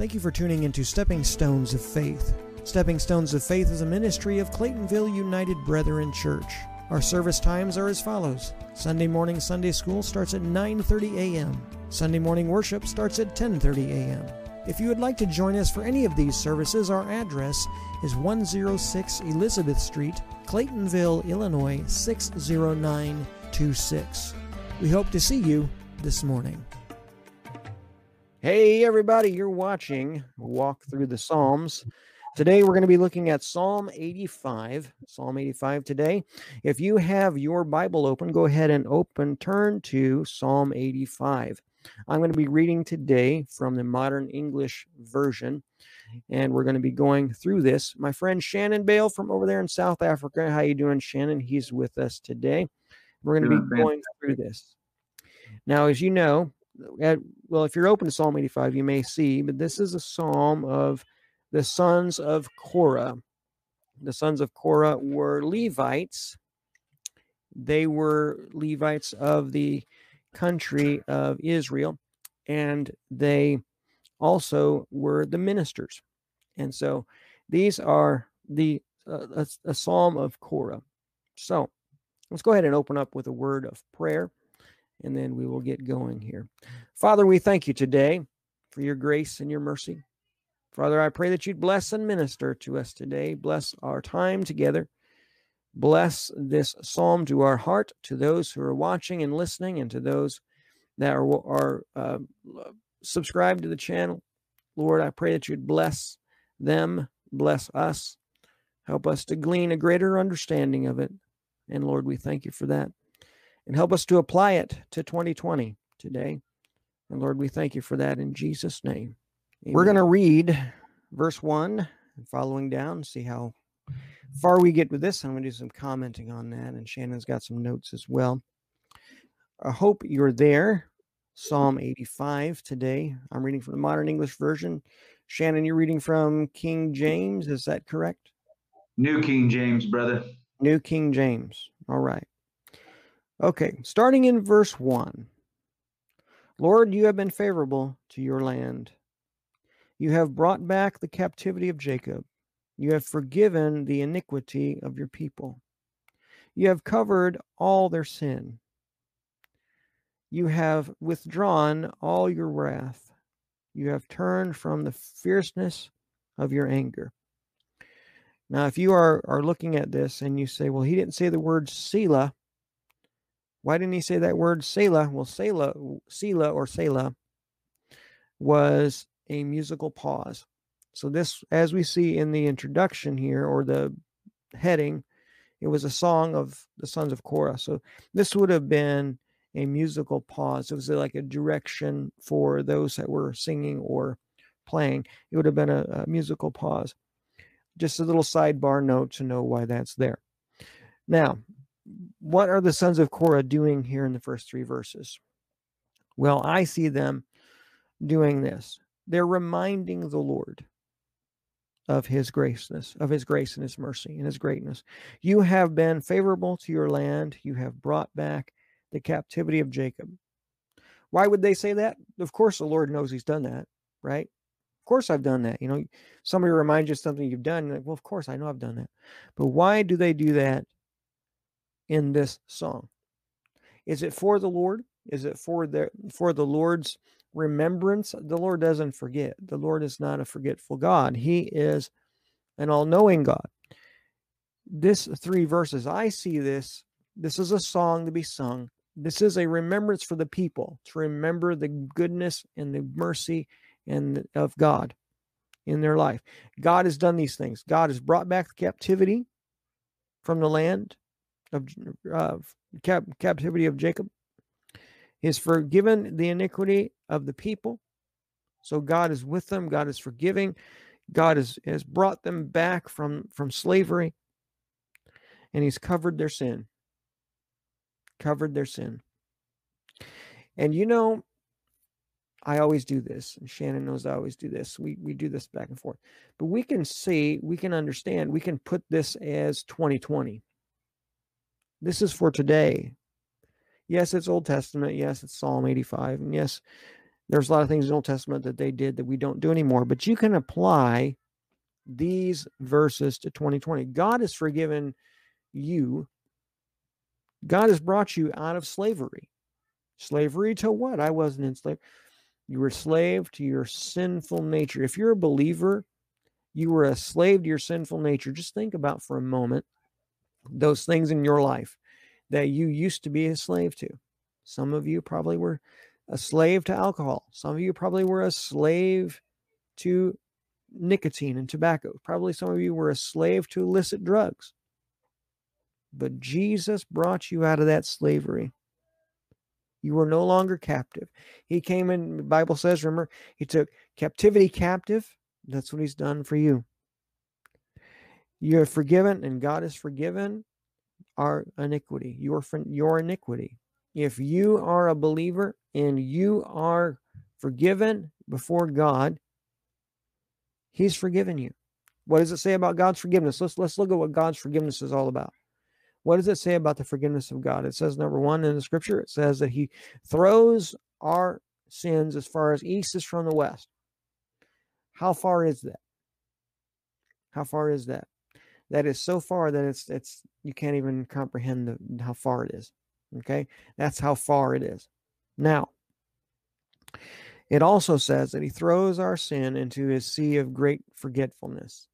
Thank you for tuning into Stepping Stones of Faith. Stepping Stones of Faith is a ministry of Claytonville United Brethren Church. Our service times are as follows. Sunday morning Sunday school starts at 9:30 a.m. Sunday morning worship starts at 10:30 a.m. If you would like to join us for any of these services, our address is 106 Elizabeth Street, Claytonville, Illinois 60926. We hope to see you this morning. Hey, everybody, you're watching Walk Through the Psalms. Today, we're going to be looking at Psalm 85. Psalm 85 today. If you have your Bible open, go ahead and open, turn to Psalm 85. I'm going to be reading today from the Modern English Version, and we're going to be going through this. My friend Shannon Bale from over there in South Africa. How you doing, Shannon? He's with us today. We're going to be going through this. Now, as you know, well, if you're open to Psalm 85, you may see, but this is a psalm of the sons of Korah. The sons of Korah were Levites. They were Levites of the country of Israel, and they also were the ministers. And so these are the uh, a, a psalm of Korah. So let's go ahead and open up with a word of prayer and then we will get going here. Father, we thank you today for your grace and your mercy. Father, I pray that you'd bless and minister to us today. Bless our time together. Bless this psalm to our heart, to those who are watching and listening, and to those that are, are uh, subscribed to the channel. Lord, I pray that you'd bless them, bless us, help us to glean a greater understanding of it. And Lord, we thank you for that and help us to apply it to 2020 today. And Lord, we thank you for that in Jesus' name. Amen. We're going to read verse 1 and following down, see how far we get with this. I'm going to do some commenting on that, and Shannon's got some notes as well. I hope you're there. Psalm 85 today. I'm reading from the Modern English Version. Shannon, you're reading from King James. Is that correct? New King James, brother. New King James. All right. Okay, starting in verse 1. Lord, you have been favorable to your land. You have brought back the captivity of Jacob. You have forgiven the iniquity of your people. You have covered all their sin. You have withdrawn all your wrath. You have turned from the fierceness of your anger. Now, if you are, are looking at this and you say, well, he didn't say the word Selah, why didn't he say that word Selah? Well, Selah, Selah or Selah was a musical pause. So this, as we see in the introduction here or the heading, it was a song of the sons of Korah. So this would have been a musical pause. It was like a direction for those that were singing or playing. It would have been a, a musical pause. Just a little sidebar note to know why that's there. Now, what are the sons of Korah doing here in the first three verses? Well, I see them doing this. They're reminding the Lord of his graceness, of his grace and his mercy and his greatness. You have been favorable to your land. You have brought back the captivity of Jacob. Why would they say that? Of course, the Lord knows he's done that, right? Of course, I've done that. You know, somebody reminds you of something you've done. Like, well, of course, I know I've done that. But why do they do that in this song? Is it for the Lord? Is it for the for the Lord's remembrance? The Lord doesn't forget. The Lord is not a forgetful God. He is an all-knowing God. This three verses, I see this. This is a song to be sung. This is a remembrance for the people to remember the goodness and the mercy and of God in their life. God has done these things. God has brought back the captivity from the land of uh, cap- captivity of Jacob. Has forgiven the iniquity of the people. So God is with them. God is forgiving. God has, has brought them back from, from slavery. And he's covered their sin. Covered their sin. And you know, I always do this, and Shannon knows I always do this. We we do this back and forth. But we can see, we can understand, we can put this as 2020. This is for today. Yes, it's Old Testament. Yes, it's Psalm 85. And yes, There's a lot of things in the Old Testament that they did that we don't do anymore, but you can apply these verses to 2020. God has forgiven you. God has brought you out of slavery. Slavery to what? I wasn't enslaved. You were slave to your sinful nature. If you're a believer, you were a slave to your sinful nature. Just think about for a moment those things in your life that you used to be a slave to. Some of you probably were a slave to alcohol. Some of you probably were a slave to nicotine and tobacco. Probably some of you were a slave to illicit drugs. But Jesus brought you out of that slavery. You were no longer captive. He came in, the Bible says, remember, he took captivity captive. That's what he's done for you. You're forgiven, and God has forgiven our iniquity, your, your iniquity. If you are a believer and you are forgiven before God, He's forgiven you. What does it say about God's forgiveness? Let's let's look at what God's forgiveness is all about. What does it say about the forgiveness of God? It says number one in the scripture, it says that He throws our sins as far as east is from the west. How far is that? How far is that? That is so far that it's it's you can't even comprehend the, how far it is. Okay, that's how far it is. Now, it also says that he throws our sin into his sea of great forgetfulness.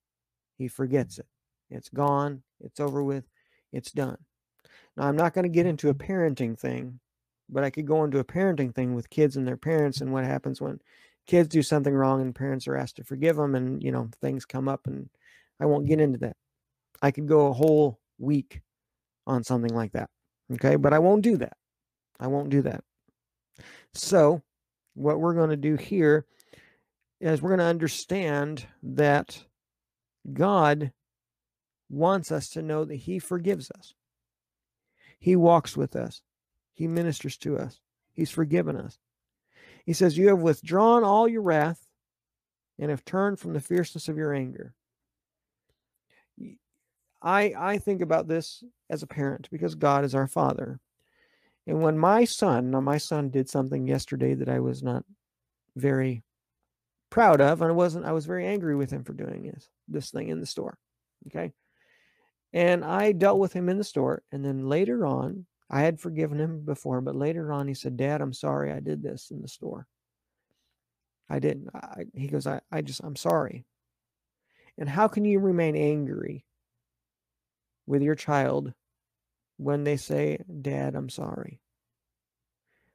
He forgets it. It's gone. It's over with. It's done. Now, I'm not going to get into a parenting thing, but I could go into a parenting thing with kids and their parents and what happens when kids do something wrong and parents are asked to forgive them and, you know, things come up and I won't get into that. I could go a whole week on something like that. Okay. But I won't do that. I won't do that. So, what we're going to do here is we're going to understand that God wants us to know that He forgives us. He walks with us. He ministers to us. He's forgiven us. He says, You have withdrawn all your wrath and have turned from the fierceness of your anger. I, I think about this as a parent because God is our Father. And when my son, now my son did something yesterday that I was not very proud of, and I wasn't, I was very angry with him for doing this, this thing in the store. Okay. And I dealt with him in the store. And then later on, I had forgiven him before, but later on he said, Dad, I'm sorry I did this in the store. I didn't. I, he goes, I, I just, I'm sorry. And how can you remain angry with your child when they say, Dad, I'm sorry.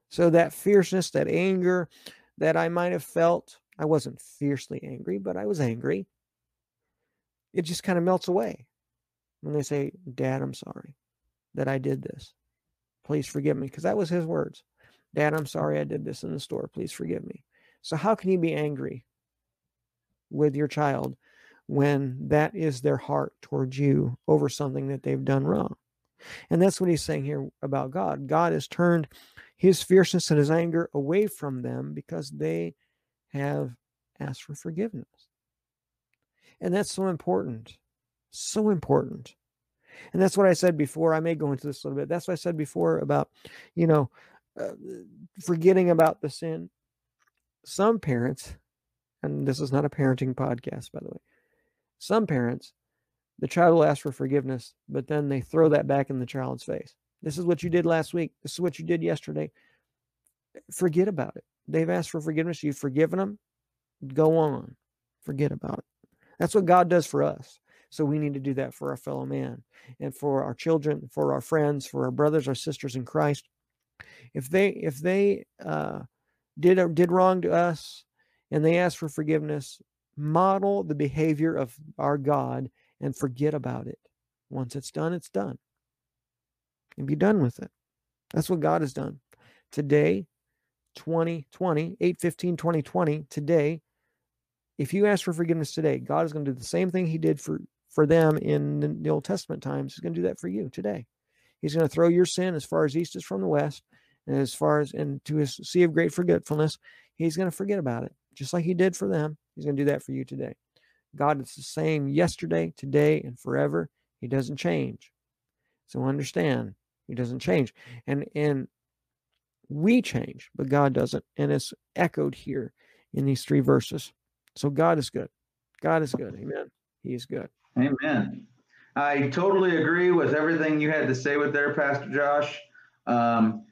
So that fierceness, that anger that I might have felt, I wasn't fiercely angry, but I was angry. It just kind of melts away when they say, Dad, I'm sorry that I did this. Please forgive me. Because that was his words. Dad, I'm sorry I did this in the store. Please forgive me. So, how can you be angry with your child when that is their heart towards you over something that they've done wrong? And that's what he's saying here about God. God has turned his fierceness and his anger away from them because they have asked for forgiveness. And that's so important. So important. And that's what I said before. I may go into this a little bit. That's what I said before about, you know, uh, forgetting about the sin. Some parents, and this is not a parenting podcast, by the way, some parents the child will ask for forgiveness, but then they throw that back in the child's face. This is what you did last week. This is what you did yesterday. Forget about it. They've asked for forgiveness. You've forgiven them. Go on. Forget about it. That's what God does for us. So we need to do that for our fellow man and for our children, for our friends, for our brothers, our sisters in Christ. If they if they uh, did did wrong to us and they ask for forgiveness, model the behavior of our God and forget about it. Once it's done, it's done. And be done with it. That's what God has done. Today, 2020, 8 15 2020, today, if you ask for forgiveness today, God is going to do the same thing He did for, for them in the Old Testament times. He's going to do that for you today. He's going to throw your sin as far as east is from the west, and as far as into his sea of great forgetfulness, he's going to forget about it. Just like he did for them, he's going to do that for you today. God is the same yesterday, today, and forever. He doesn't change. So understand, he doesn't change. And and We change, but God doesn't. And it's echoed here in these three verses. So God is good. God is good. Amen. He is good. Amen. I totally agree with everything you had to say with there, Pastor Josh. Um,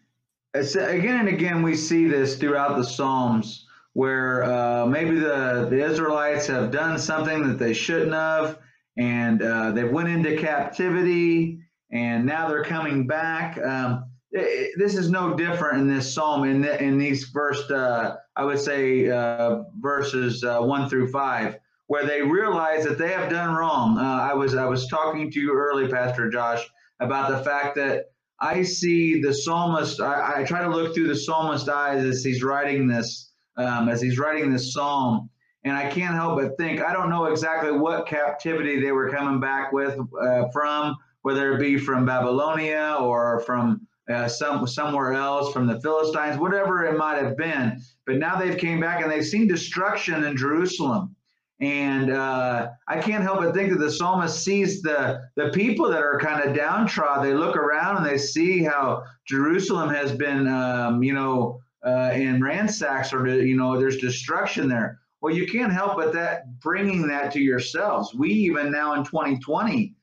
again and again, we see this throughout the Psalms where uh, maybe the, the Israelites have done something that they shouldn't have, and uh, they went into captivity, and now they're coming back. Um, it, this is no different in this psalm. In the, in these first, uh, I would say, uh, verses uh, one through five, where they realize that they have done wrong. Uh, I was I was talking to you early, Pastor Josh, about the fact that I see the psalmist. I, I try to look through the psalmist's eyes as he's writing this, um, as he's writing this psalm, and I can't help but think I don't know exactly what captivity they were coming back with uh, from, whether it be from Babylonia or from uh, some somewhere else from the Philistines, whatever it might have been. But now they've came back and they've seen destruction in Jerusalem. And uh, I can't help but think that the psalmist sees the, the people that are kind of downtrodden. They look around and they see how Jerusalem has been, um, you know, uh, in ransacks or, you know, there's destruction there. Well, you can't help but that bringing that to yourselves. We even now in 2020,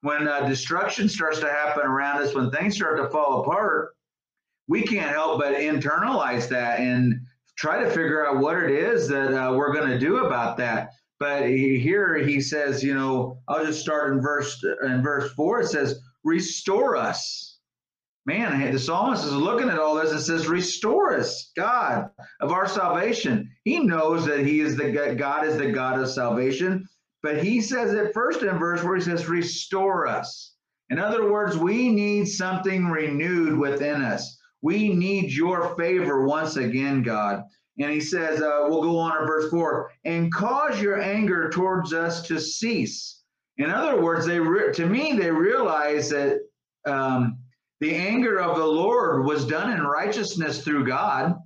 when uh, destruction starts to happen around us, when things start to fall apart, we can't help but internalize that and try to figure out what it is that uh, we're going to do about that. But he, here he says, you know, I'll just start in verse in verse four. It says, "Restore us." Man, the psalmist is looking at all this. and says, "Restore us, God of our salvation." He knows that He is the God is the God of salvation, but He says it first in verse where He says, "Restore us." In other words, we need something renewed within us. We need your favor once again, God. And he says, uh, we'll go on to verse 4 and cause your anger towards us to cease. In other words, they re- to me, they realize that um, the anger of the Lord was done in righteousness through God.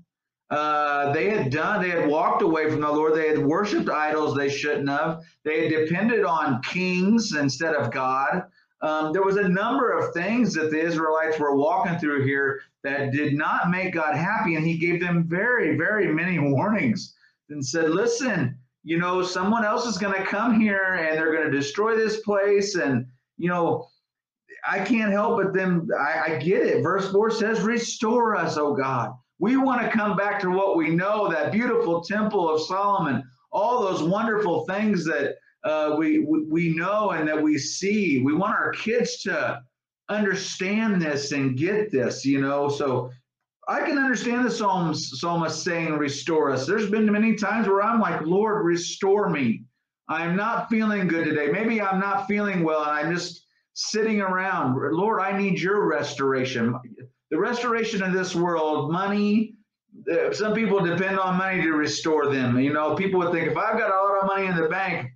Uh, they had done, they had walked away from the Lord. They had worshiped idols they shouldn't have. They had depended on kings instead of God. Um, there was a number of things that the Israelites were walking through here that did not make God happy. And he gave them very, very many warnings and said, listen, you know, someone else is going to come here and they're going to destroy this place. And, you know, I can't help but then I, I get it. Verse 4 says, Restore us, O God. We want to come back to what we know that beautiful temple of Solomon, all those wonderful things that uh, we, we know and that we see. We want our kids to understand this and get this, you know. So I can understand the Psalms, psalmist saying, Restore us. There's been many times where I'm like, Lord, restore me. I'm not feeling good today. Maybe I'm not feeling well and I'm just sitting around. Lord, I need your restoration. The restoration of this world, money, uh, some people depend on money to restore them. You know, people would think if I've got a lot of money in the bank,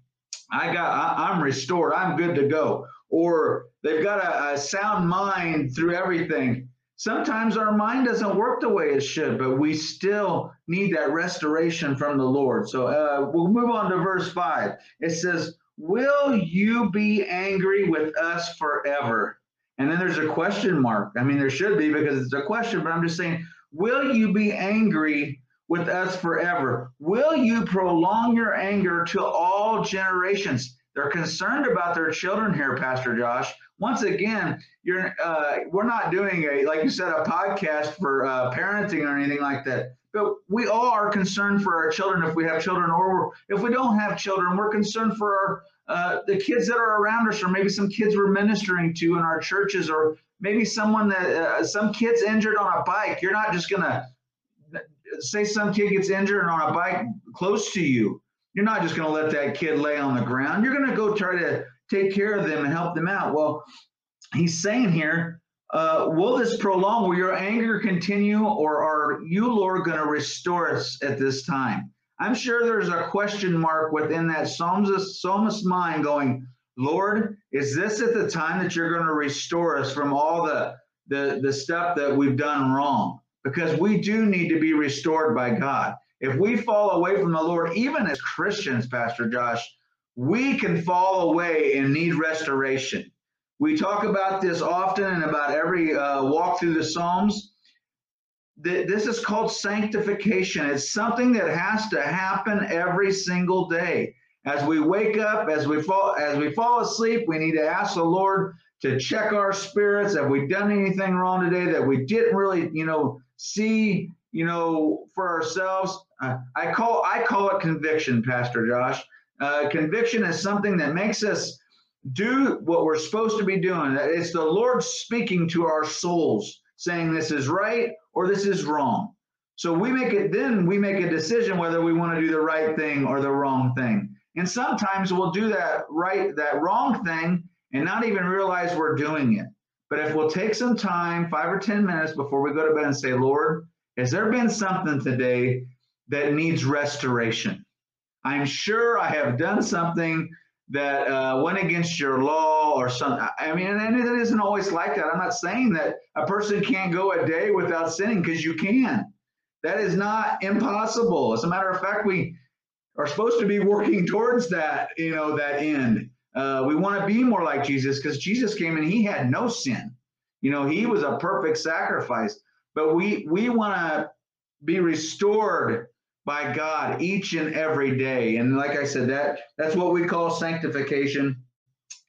I got I, I'm restored. I'm good to go or they've got a, a sound mind through everything. Sometimes our mind doesn't work the way it should, but we still need that restoration from the Lord. So uh, we'll move on to verse 5. It says, Will you be angry with us forever? And then there's a question mark. I mean, there should be because it's a question, but I'm just saying, Will you be angry with us forever? Will you prolong your anger to all generations? They're concerned about their children here, Pastor Josh. Once again, you're uh, we're not doing a like you said a podcast for uh, parenting or anything like that. But we all are concerned for our children if we have children, or if we don't have children, we're concerned for our uh, the kids that are around us, or maybe some kids we're ministering to in our churches, or maybe someone that uh, some kids injured on a bike. You're not just gonna say some kid gets injured on a bike close to you you're not just to let that kid lay on the ground. You're to go try to take care of them and help them out. Well, he's saying here, uh, will this prolong? Will your anger continue, or are you, Lord, going to restore us at this time? I'm sure there's a question mark within that psalmist, psalmist's mind going, Lord, is this at the time that you're going to restore us from all the, the, the stuff that we've done wrong? Because we do need to be restored by God. If we fall away from the Lord, even as Christians, Pastor Josh, we can fall away and need restoration. We talk about this often and about every uh, walk through the Psalms. th- this is called sanctification. It's something that has to happen every single day. As we wake up, as we fall, as we fall asleep, we need to ask the Lord to check our spirits. Have we done anything wrong today that we didn't really, you know, see, you know, for ourselves? Uh, I call I call it conviction, Pastor Josh. Uh, conviction is something that makes us do what we're supposed to be doing. It's the Lord speaking to our souls, saying this is right or this is wrong. So we make it, then we make a decision whether we want to do the right thing or the wrong thing. And sometimes we'll do that right, that wrong thing and not even realize we're doing it. But if we'll take some time, five or 10 minutes before we go to bed and say, Lord, has there been something today that needs restoration? I'm sure I have done something that uh, went against your law or something. I mean, and it isn't always like that. I'm not saying that a person can't go a day without sinning because you can. That is not impossible. As a matter of fact, we are supposed to be working towards that, you know, that end. Uh, we want to be more like Jesus because Jesus came and he had no sin. You know, he was a perfect sacrifice. But we we want to be restored by God each and every day. And like I said, that that's what we call sanctification.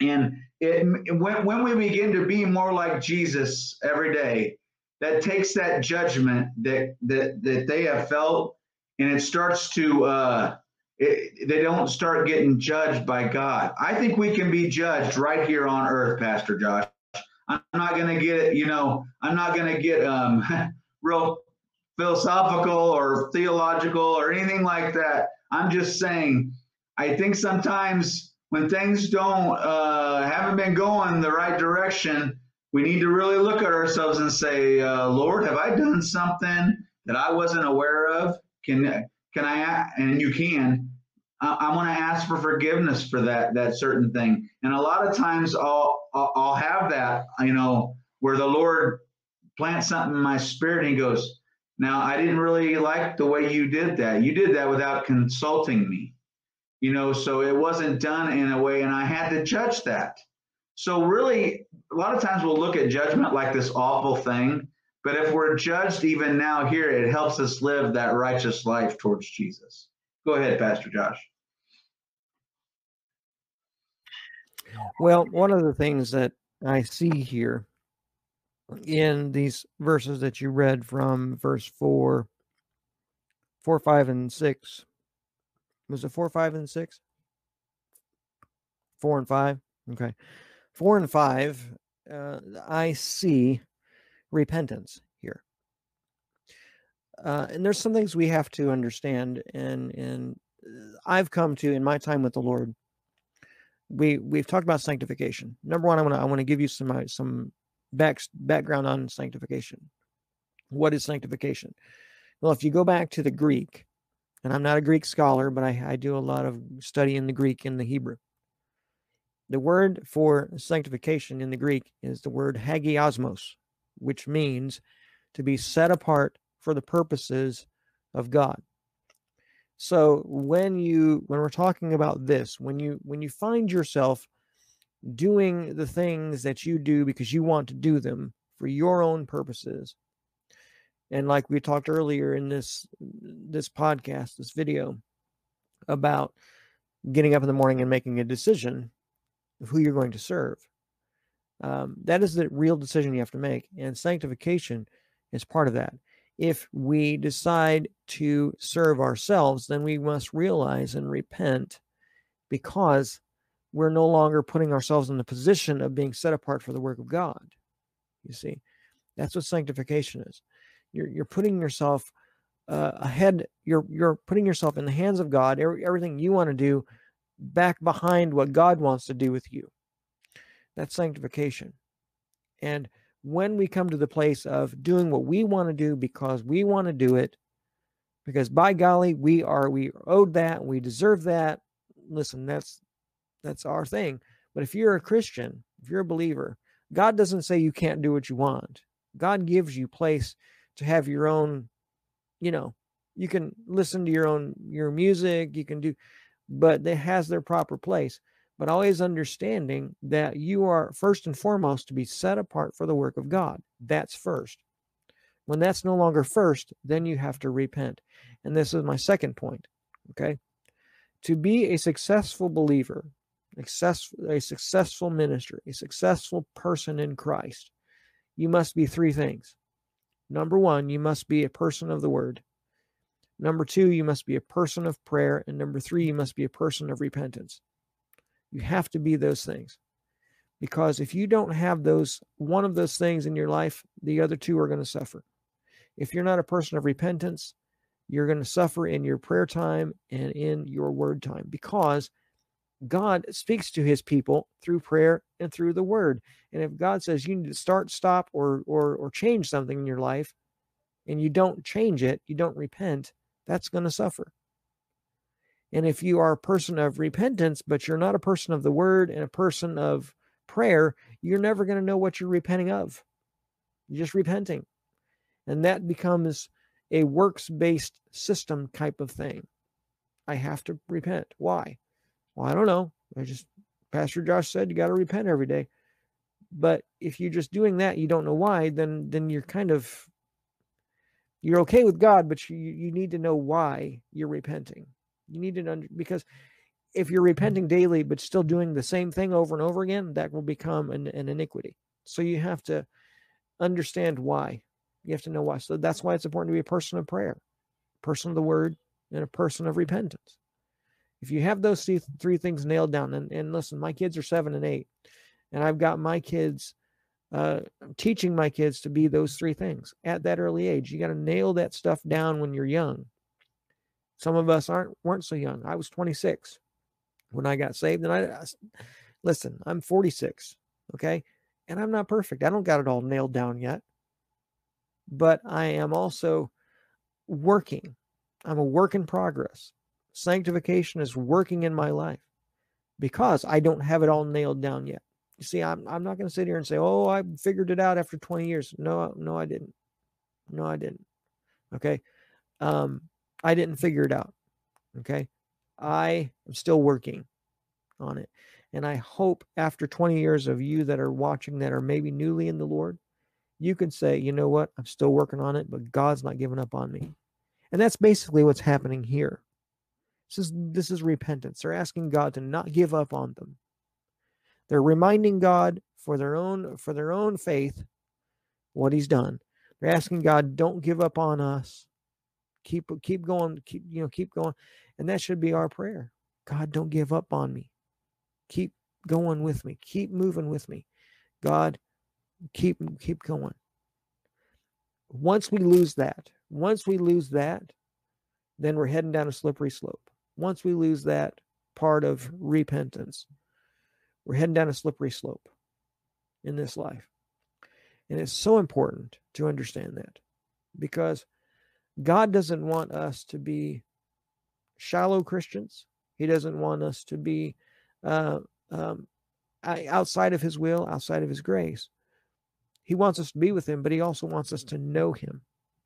And it when when we begin to be more like Jesus every day, that takes that judgment that that that they have felt, and it starts to uh, it, they don't start getting judged by God. I think we can be judged right here on earth, Pastor Josh. I'm not going to get, you know, I'm not going to get um, real philosophical or theological or anything like that. I'm just saying, I think sometimes when things don't uh, haven't been going the right direction, we need to really look at ourselves and say, uh, Lord, have I done something that I wasn't aware of? Can can I? And you can. I, I want to ask for forgiveness for that that certain thing. And a lot of times I'll I'll have that, you know, where the Lord plants something in my spirit and He goes, now, I didn't really like the way you did that. You did that without consulting me, you know, so it wasn't done in a way, and I had to judge that. So, really, a lot of times we'll look at judgment like this awful thing, but if we're judged even now here, it helps us live that righteous life towards Jesus. Go ahead, Pastor Josh. Well, one of the things that I see here in these verses that you read from verse 4 4 5 and 6 was it 4 5 and 6 4 and 5 okay. 4 and 5 uh, i see repentance here. Uh, and there's some things we have to understand and and i've come to in my time with the lord we we've talked about sanctification. Number one i want to i want to give you some uh, some back, background on sanctification. What is sanctification? Well, if you go back to the Greek, and I'm not a Greek scholar, but I, I do a lot of study in the Greek and the Hebrew. The word for sanctification in the Greek is the word hagiasmos, which means to be set apart for the purposes of God. So when you when we're talking about this, when you when you find yourself doing the things that you do because you want to do them for your own purposes. And like we talked earlier in this this podcast this video about getting up in the morning and making a decision of who you're going to serve. Um, that is the real decision you have to make and sanctification is part of that. If we decide to serve ourselves then we must realize and repent because we're no longer putting ourselves in the position of being set apart for the work of God. You see, that's what sanctification is. You're you're putting yourself uh, ahead. You're you're putting yourself in the hands of God. Every, everything you want to do, back behind what God wants to do with you. That's sanctification. And when we come to the place of doing what we want to do because we want to do it, because by golly, we are we owed that, we deserve that. Listen, that's that's our thing. But if you're a Christian, if you're a believer, God doesn't say you can't do what you want. God gives you place to have your own, you know, you can listen to your own your music, you can do but it has their proper place. But always understanding that you are first and foremost to be set apart for the work of God. That's first. When that's no longer first, then you have to repent. And this is my second point. Okay. To be a successful believer, a successful minister, a successful person in Christ, you must be three things. Number one, you must be a person of the word. Number two, you must be a person of prayer. And number three, you must be a person of repentance. You have to be those things. Because if you don't have those, one of those things in your life, the other two are going to suffer. If you're not a person of repentance, you're going to suffer in your prayer time and in your word time because God speaks to his people through prayer and through the word. And if God says you need to start, stop, or or or change something in your life, and you don't change it, you don't repent, that's going to suffer. And if you are a person of repentance, but you're not a person of the word and a person of prayer, you're never going to know what you're repenting of. You're just repenting. And that becomes a works based system type of thing. I have to repent. Why? Well, I don't know. I just, Pastor Josh said you got to repent every day. But if you're just doing that, you don't know why, then then you're kind of you're okay with God, but you you need to know why you're repenting. You need to know because if you're mm-hmm. repenting daily but still doing the same thing over and over again, that will become an, an iniquity. So you have to understand why. You have to know why. So that's why it's important to be a person of prayer, a person of the word, and a person of repentance. If you have those three things nailed down, and, and listen, my kids are seven and eight, and I've got my kids uh, teaching my kids to be those three things at that early age. You got to nail that stuff down when you're young. Some of us aren't weren't so young. I was 26 when I got saved, and I, I listen. I'm 46, okay, and I'm not perfect. I don't got it all nailed down yet, but I am also working. I'm a work in progress sanctification is working in my life because I don't have it all nailed down yet. You see, I'm I'm not going to sit here and say, "Oh, I figured it out after 20 years." No, no, I didn't. No, I didn't. Okay, um, I didn't figure it out. Okay, I am still working on it, and I hope after 20 years of you that are watching that are maybe newly in the Lord, you can say, "You know what? I'm still working on it, but God's not giving up on me." And that's basically what's happening here. This is, this is repentance. They're asking God to not give up on them. They're reminding God for their own for their own faith what he's done. They're asking God, don't give up on us. Keep keep going, keep you know, keep going. And that should be our prayer. God, don't give up on me. Keep going with me. Keep moving with me. God, keep keep going. Once we lose that, once we lose that, then we're heading down a slippery slope once we lose that part of repentance, we're heading down a slippery slope in this life. And it's so important to understand that because God doesn't want us to be shallow Christians. He doesn't want us to be uh, um, outside of His will, outside of His grace. He wants us to be with Him, but He also wants us to know Him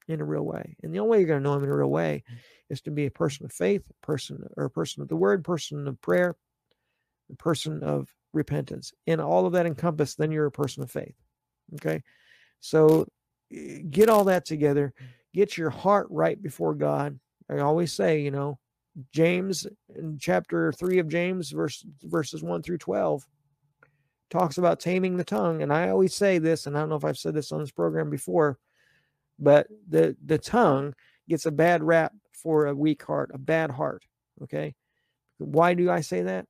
in a real way. And the only way you're going to know Him in a real way is to be a person of faith, a person or a person of the word, person of prayer, a person of repentance. And all of that encompassed, then you're a person of faith. Okay. So eh, get all that together, get your heart right before God. I always say, you know, James in chapter three of James, verse verses one through twelve, talks about taming the tongue. And I always say this, and I don't know if I've said this on this program before, but the the tongue gets a bad rap for a weak heart, a bad heart. Okay. Why do I say that?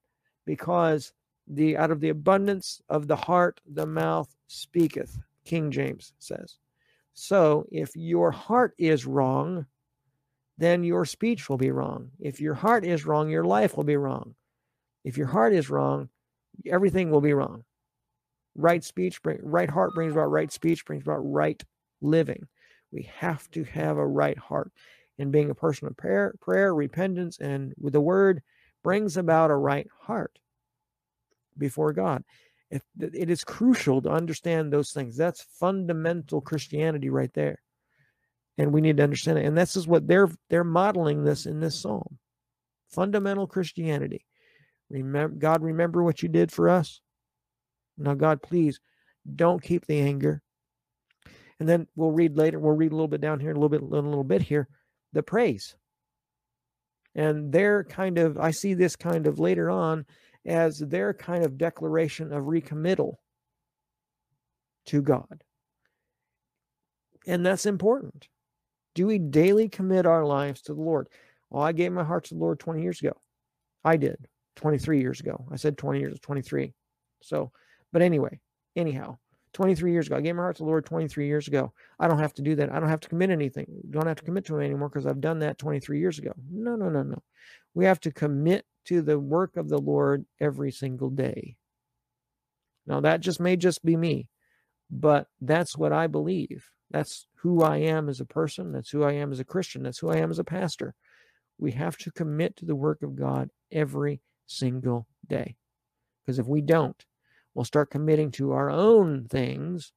Because the out of the abundance of the heart, the mouth speaketh, King James says. So if your heart is wrong, then your speech will be wrong. If your heart is wrong, your life will be wrong. If your heart is wrong, everything will be wrong. Right speech, bring, right heart brings about right speech, brings about right living. We have to have a right heart and being a person of prayer, prayer, repentance, and with the word brings about a right heart before God. It, it is crucial to understand those things. That's fundamental Christianity right there. And we need to understand it. And this is what they're they're modeling this in this psalm. Fundamental Christianity. Remember God, remember what you did for us. Now, God, please don't keep the anger. And then we'll read later, we'll read a little bit down here, a little bit, a little, bit here, the praise. And their kind of, I see this kind of later on as their kind of declaration of recommittal to God. And that's important. Do we daily commit our lives to the Lord? Well, I gave my heart to the Lord 20 years ago. I did 23 years ago. I said 20 years, 23. So, but anyway, anyhow, 23 years ago. I gave my heart to the Lord 23 years ago. I don't have to do that. I don't have to commit anything. Don't have to commit to Him anymore because I've done that 23 years ago. No, no, no, no. We have to commit to the work of the Lord every single day. Now, that just may just be me, but that's what I believe. That's who I am as a person. That's who I am as a Christian. That's who I am as a pastor. We have to commit to the work of God every single day. Because if we don't, we'll start committing to our own things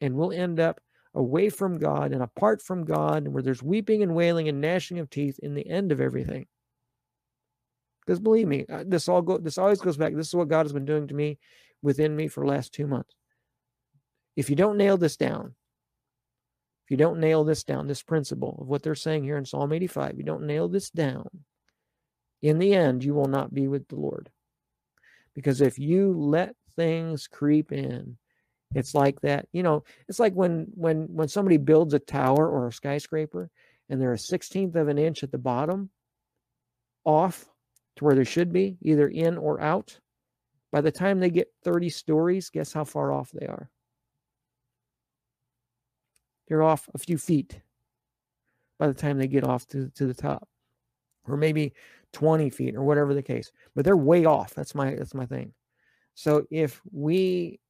and we'll end up away from God and apart from God, and where there's weeping and wailing and gnashing of teeth in the end of everything. Because believe me, uh, this all go this always goes back. This is what God has been doing to me within me for the last two months. If you don't nail this down, if you don't nail this down, this principle of what they're saying here in Psalm 85, you don't nail this down, in the end, you will not be with the Lord. Because if you let things creep in. It's like that, you know, it's like when when when somebody builds a tower or a skyscraper and they're a 16th of an inch at the bottom off to where they should be, either in or out. By the time they get 30 stories, guess how far off they are? They're off a few feet by the time they get off to, to the top. Or maybe 20 feet or whatever the case. But they're way off. That's my that's my thing. So if we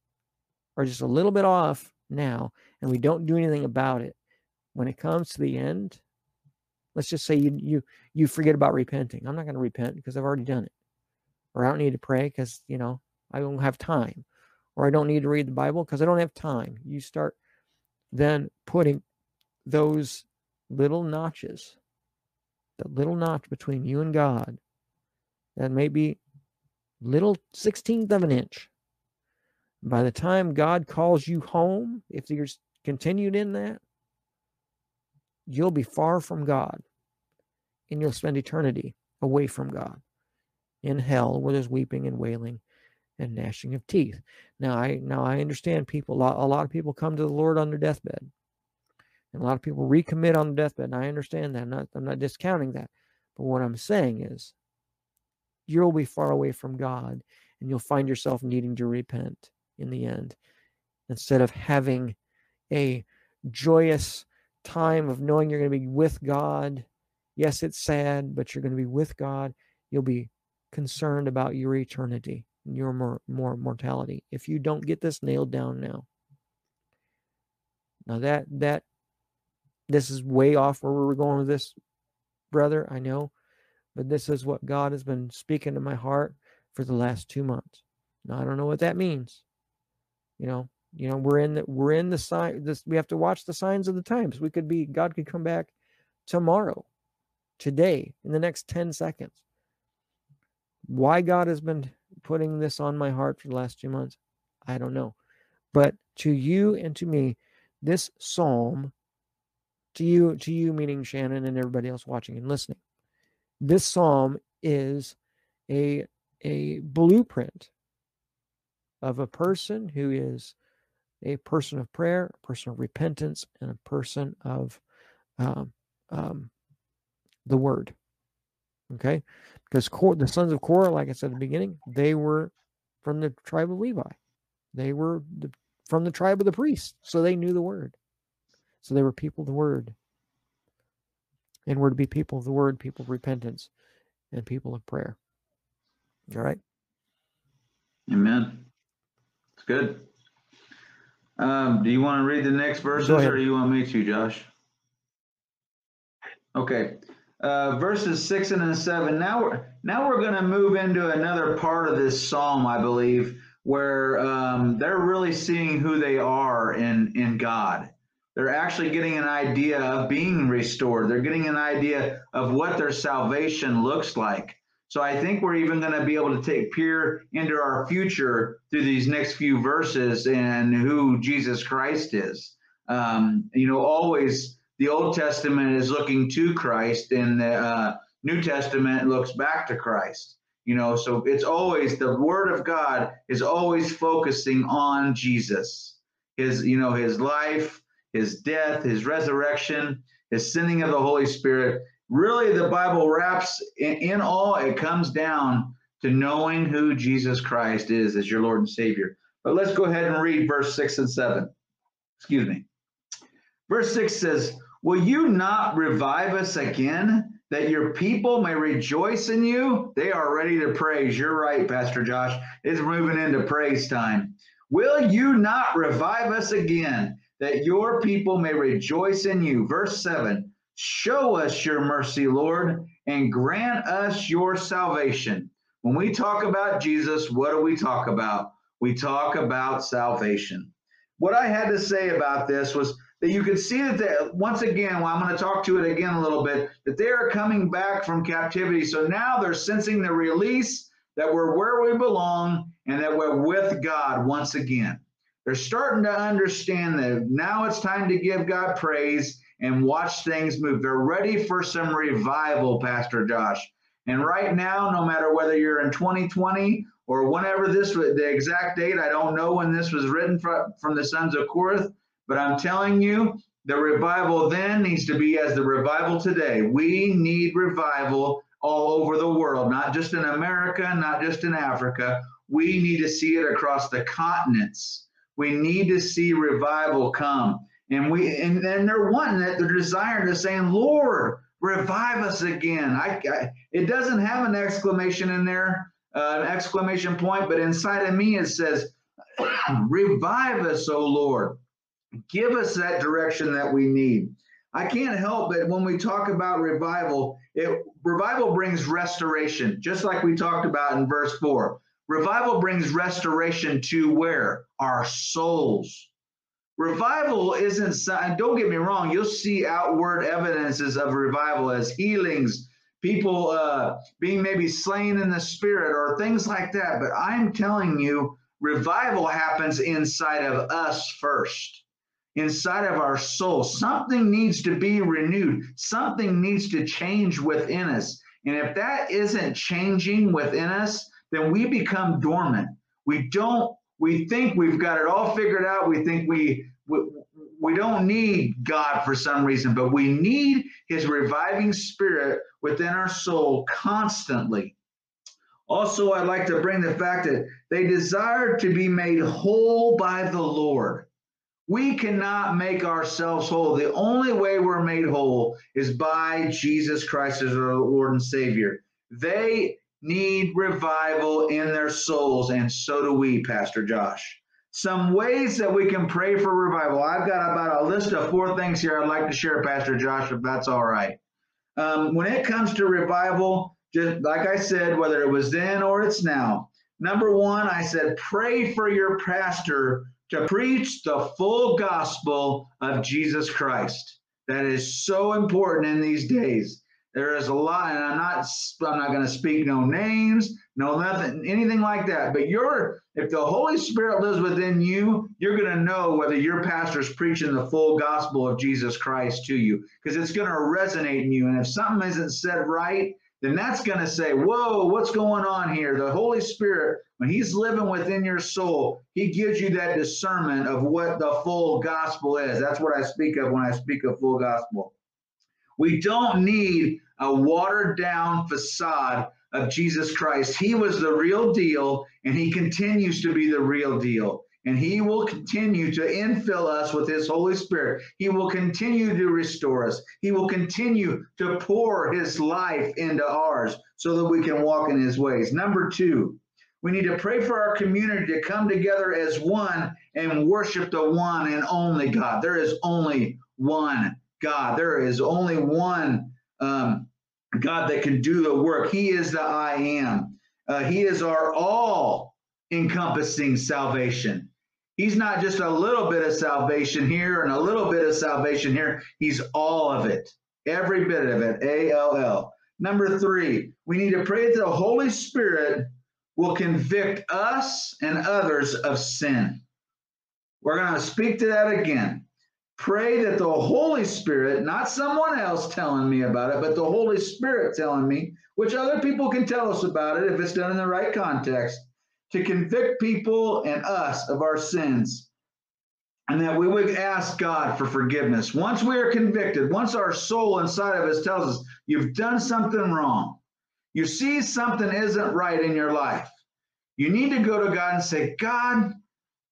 are just a little bit off now and we don't do anything about it, when it comes to the end, let's just say you you you forget about repenting. I'm not going to repent because I've already done it. Or I don't need to pray because, you know, I don't have time. Or I don't need to read the Bible because I don't have time. You start then putting those little notches, the little notch between you and God, that may be little 16th of an inch. By the time God calls you home, if you're continued in that, you'll be far from God and you'll spend eternity away from God in hell where there's weeping and wailing and gnashing of teeth. Now I now I understand people a lot, a lot of people come to the Lord on their deathbed. And a lot of people recommit on the deathbed. And I understand that. I'm not I'm not discounting that. But what I'm saying is you'll be far away from God and you'll find yourself needing to repent in the end instead of having a joyous time of knowing you're going to be with God. Yes, it's sad, but you're going to be with God. You'll be concerned about your eternity and your more, more mortality if you don't get this nailed down now. Now that that this is way off where we were going with this, brother. I know, but this is what God has been speaking to my heart for the last two months. Now I don't know what that means. You know, you know, we're in the we're in the sign this we have to watch the signs of the times. We could be God could come back tomorrow, today, in the next 10 seconds. Why God has been putting this on my heart for the last two months, I don't know. But to you and to me, this psalm, to you, to you meaning Shannon and everybody else watching and listening, this psalm is a a blueprint of a person who is a person of prayer, a person of repentance, and a person of um, um, the word. Okay, because the sons of Korah, like I said at the beginning, they were from the tribe of Levi. They were the, from the tribe of the priests, so they knew the word. So they were people of the word and we're to be people of the word, people of repentance, and people of prayer. All right. Amen. It's good. Um, do you want to read the next verses or do you want me to, Josh? Okay. Uh, verses six and seven. Now we're now we're going to move into another part of this psalm, I believe, where um, they're really seeing who they are in in God. They're actually getting an idea of being restored. They're getting an idea of what their salvation looks like. So I think we're even going to be able to take peer into our future through these next few verses and who Jesus Christ is. Um, you know, always the Old Testament is looking to Christ, and the uh, New Testament looks back to Christ. You know, so it's always the Word of God is always focusing on Jesus, his you know his life, his death, his resurrection, his sending of the Holy Spirit. Really, the Bible wraps in, in all. It comes down to knowing who Jesus Christ is as your Lord and Savior. But let's go ahead and read verse six and seven. Excuse me. Verse six says, Will you not revive us again, that your people may rejoice in you? They are ready to praise. You're right, Pastor Josh. It's moving into praise time. Will you not revive us again, that your people may rejoice in you? Verse 7 Show us your mercy, Lord, and grant us your salvation. When we talk about Jesus, what do we talk about? We talk about salvation. What I had to say about this was that you can see that they, once again, well, I'm going to talk to it again a little bit, that they are coming back from captivity. So now they're sensing the release that we're where we belong and that we're with God once again. They're starting to understand that now it's time to give God praise and watch things move. They're ready for some revival, Pastor Josh. And right now, no matter whether you're in 2020 or whenever this, was the exact date, I don't know when this was written from, from the sons of Korah, but I'm telling you, the revival then needs to be as the revival today. We need revival all over the world, not just in America, not just in Africa. We need to see it across the continents. We need to see revival come. And we and then they're wanting it, they're desiring, they're saying, Lord, revive us again. I, I it doesn't have an exclamation in there, uh, an exclamation point, but inside of me it says, revive us, O Lord. Give us that direction that we need. I can't help but when we talk about revival, it revival brings restoration, just like we talked about in verse 4. Revival brings restoration to where? Our souls. Revival isn't, don't get me wrong, you'll see outward evidences of revival as healings, people uh, being maybe slain in the spirit or things like that. But I'm telling you, revival happens inside of us first inside of our soul. Something needs to be renewed, something needs to change within us. And if that isn't changing within us, then we become dormant. We don't, we think we've got it all figured out. We think we, we, we don't need God for some reason, but we need his reviving spirit within our soul constantly. Also, I'd like to bring the fact that they desire to be made whole by the Lord. We cannot make ourselves whole. The only way we're made whole is by Jesus Christ as our Lord and Savior. They need revival in their souls, and so do we, Pastor Josh. Some ways that we can pray for revival. I've got about a list of four things here I'd like to share, Pastor Josh, if that's all right. Um, when it comes to revival, just like I said, whether it was then or it's now, number one, I said, pray for your pastor to preach the full gospel of Jesus Christ. That is so important in these days. There is a lot, and I'm not I'm not going to speak no names, no nothing, anything like that. But you're if the Holy Spirit lives within you, you're going to know whether your pastor's preaching the full gospel of Jesus Christ to you, because it's going to resonate in you. And if something isn't said right, then that's going to say, Whoa, what's going on here? The Holy Spirit, when He's living within your soul, He gives you that discernment of what the full gospel is. That's what I speak of when I speak of full gospel. We don't need a watered down facade of Jesus Christ. He was the real deal, and He continues to be the real deal and he will continue to infill us with his Holy Spirit. He will continue to restore us. He will continue to pour his life into ours so that we can walk in his ways. Number two, we need to pray for our community to come together as one and worship the one and only God. There is only one God. There is only one um, God that can do the work. He is the I am. Uh, he is our all encompassing salvation. He's not just a little bit of salvation here and a little bit of salvation here. He's all of it, every bit of it. A L L. Number three, we need to pray that the Holy Spirit will convict us and others of sin. We're going to speak to that again. Pray that the Holy Spirit, not someone else telling me about it, but the Holy Spirit telling me, which other people can tell us about it if it's done in the right context, to convict people and us of our sins. And that we would ask God for forgiveness. Once we are convicted, once our soul inside of us tells us, you've done something wrong, you see something isn't right in your life, you need to go to God and say, God,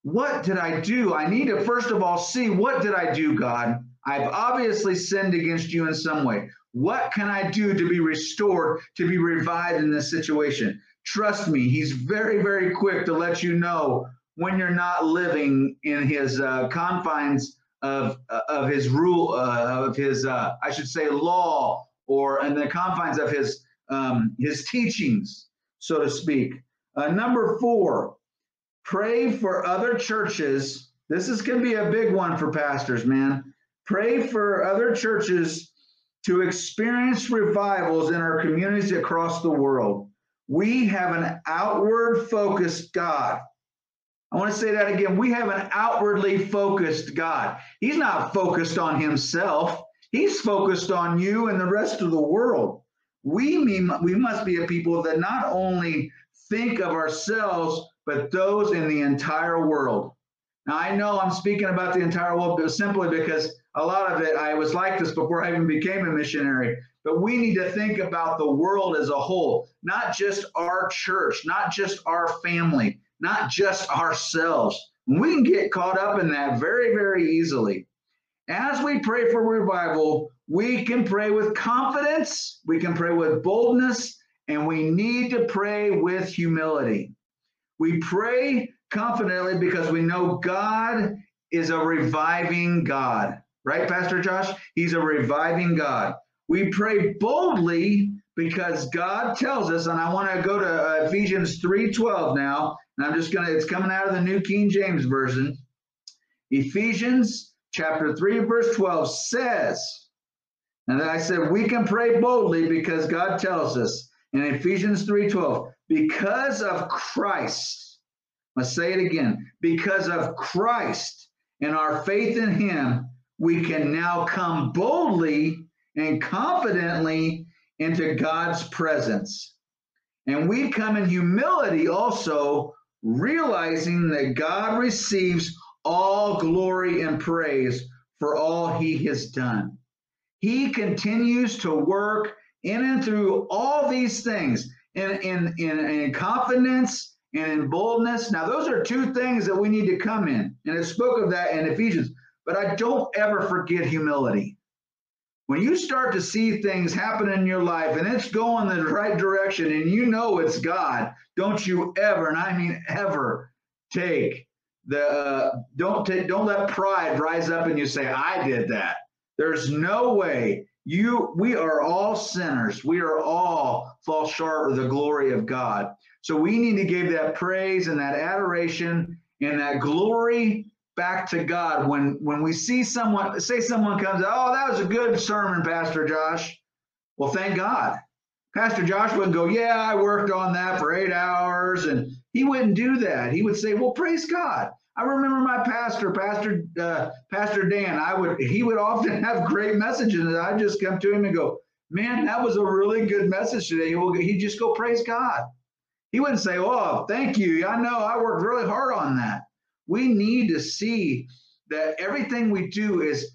what did I do? I need to first of all see what did I do, God? I've obviously sinned against you in some way. What can I do to be restored, to be revived in this situation? Trust me, he's very, very quick to let you know when you're not living in his uh, confines of uh, of his rule, uh, of his, uh, I should say, law, or in the confines of his um, his teachings, so to speak. Uh, number four, Pray for other churches. This is going to be a big one for pastors, man. Pray for other churches to experience revivals in our communities across the world. We have an outward focused God. I want to say that again. We have an outwardly focused God. He's not focused on himself, He's focused on you and the rest of the world. We, mean, we must be a people that not only think of ourselves, but those in the entire world. Now, I know I'm speaking about the entire world simply because a lot of it, I was like this before I even became a missionary. But we need to think about the world as a whole, not just our church, not just our family, not just ourselves. We can get caught up in that very, very easily. As we pray for revival, we can pray with confidence, we can pray with boldness, and we need to pray with humility. We pray confidently because we know God is a reviving God, right, Pastor Josh? He's a reviving God. We pray boldly because God tells us, and I want to go to uh, Ephesians 3:12 now, and I'm just gonna, it's coming out of the New King James Version. Ephesians chapter 3, verse 12 says, and then I said we can pray boldly because God tells us in Ephesians 3:12, because of Christ, I say it again, because of Christ and our faith in him, we can now come boldly and confidently into God's presence. And we come in humility also, realizing that God receives all glory and praise for all he has done. He continues to work in and through all these things in, in, in, in confidence and in boldness. Now, those are two things that we need to come in. And it spoke of that in Ephesians. But I don't ever forget humility. When you start to see things happen in your life and it's going the right direction and you know it's God, don't you ever, and I mean ever, take the uh, don't take don't let pride rise up and you say I did that. There's no way you we are all sinners. We are all fall short of the glory of god. So we need to give that praise and that adoration and that glory back to god. When when we see someone say someone comes oh that was a good sermon pastor josh. Well thank god. Pastor josh wouldn't go yeah i worked on that for eight hours and he wouldn't do that. He would say well praise god I remember my pastor, Pastor uh, Pastor Dan. I would he would often have great messages, and I'd just come to him and go, "Man, that was a really good message today." He will he'd just go praise God. He wouldn't say, "Oh, thank you. I know I worked really hard on that." We need to see that everything we do is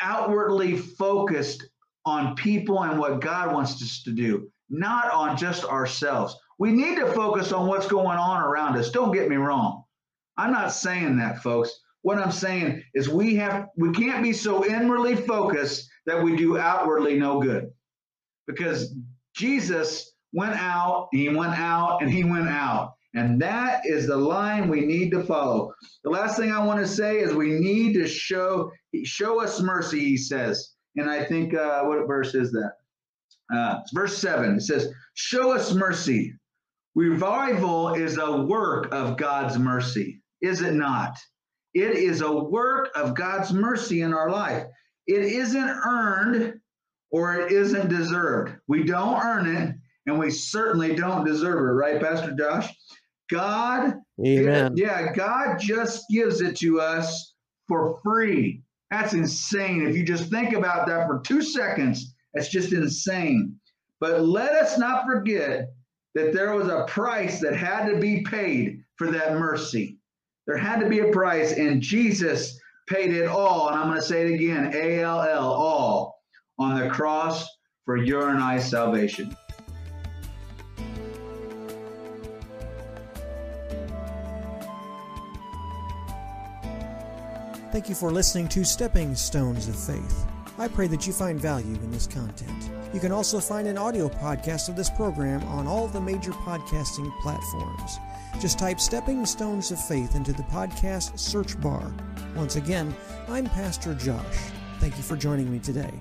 outwardly focused on people and what God wants us to do, not on just ourselves. We need to focus on what's going on around us. Don't get me wrong. I'm not saying that, folks. What I'm saying is we have we can't be so inwardly focused that we do outwardly no good. Because Jesus went out, he went out, and he went out. And that is the line we need to follow. The last thing I want to say is we need to show show us mercy, he says. And I think uh, what verse is that? Uh, verse 7. It says, Show us mercy. Revival is a work of God's mercy is it not? It is a work of God's mercy in our life. It isn't earned or it isn't deserved. We don't earn it and we certainly don't deserve it, right, Pastor Josh? God, Amen. yeah, God just gives it to us for free. That's insane. If you just think about that for two seconds, that's just insane. But let us not forget that there was a price that had to be paid for that mercy. There had to be a price, and Jesus paid it all. And I'm going to say it again A L L, all on the cross for your and I salvation. Thank you for listening to Stepping Stones of Faith. I pray that you find value in this content. You can also find an audio podcast of this program on all the major podcasting platforms. Just type Stepping Stones of Faith into the podcast search bar. Once again, I'm Pastor Josh. Thank you for joining me today.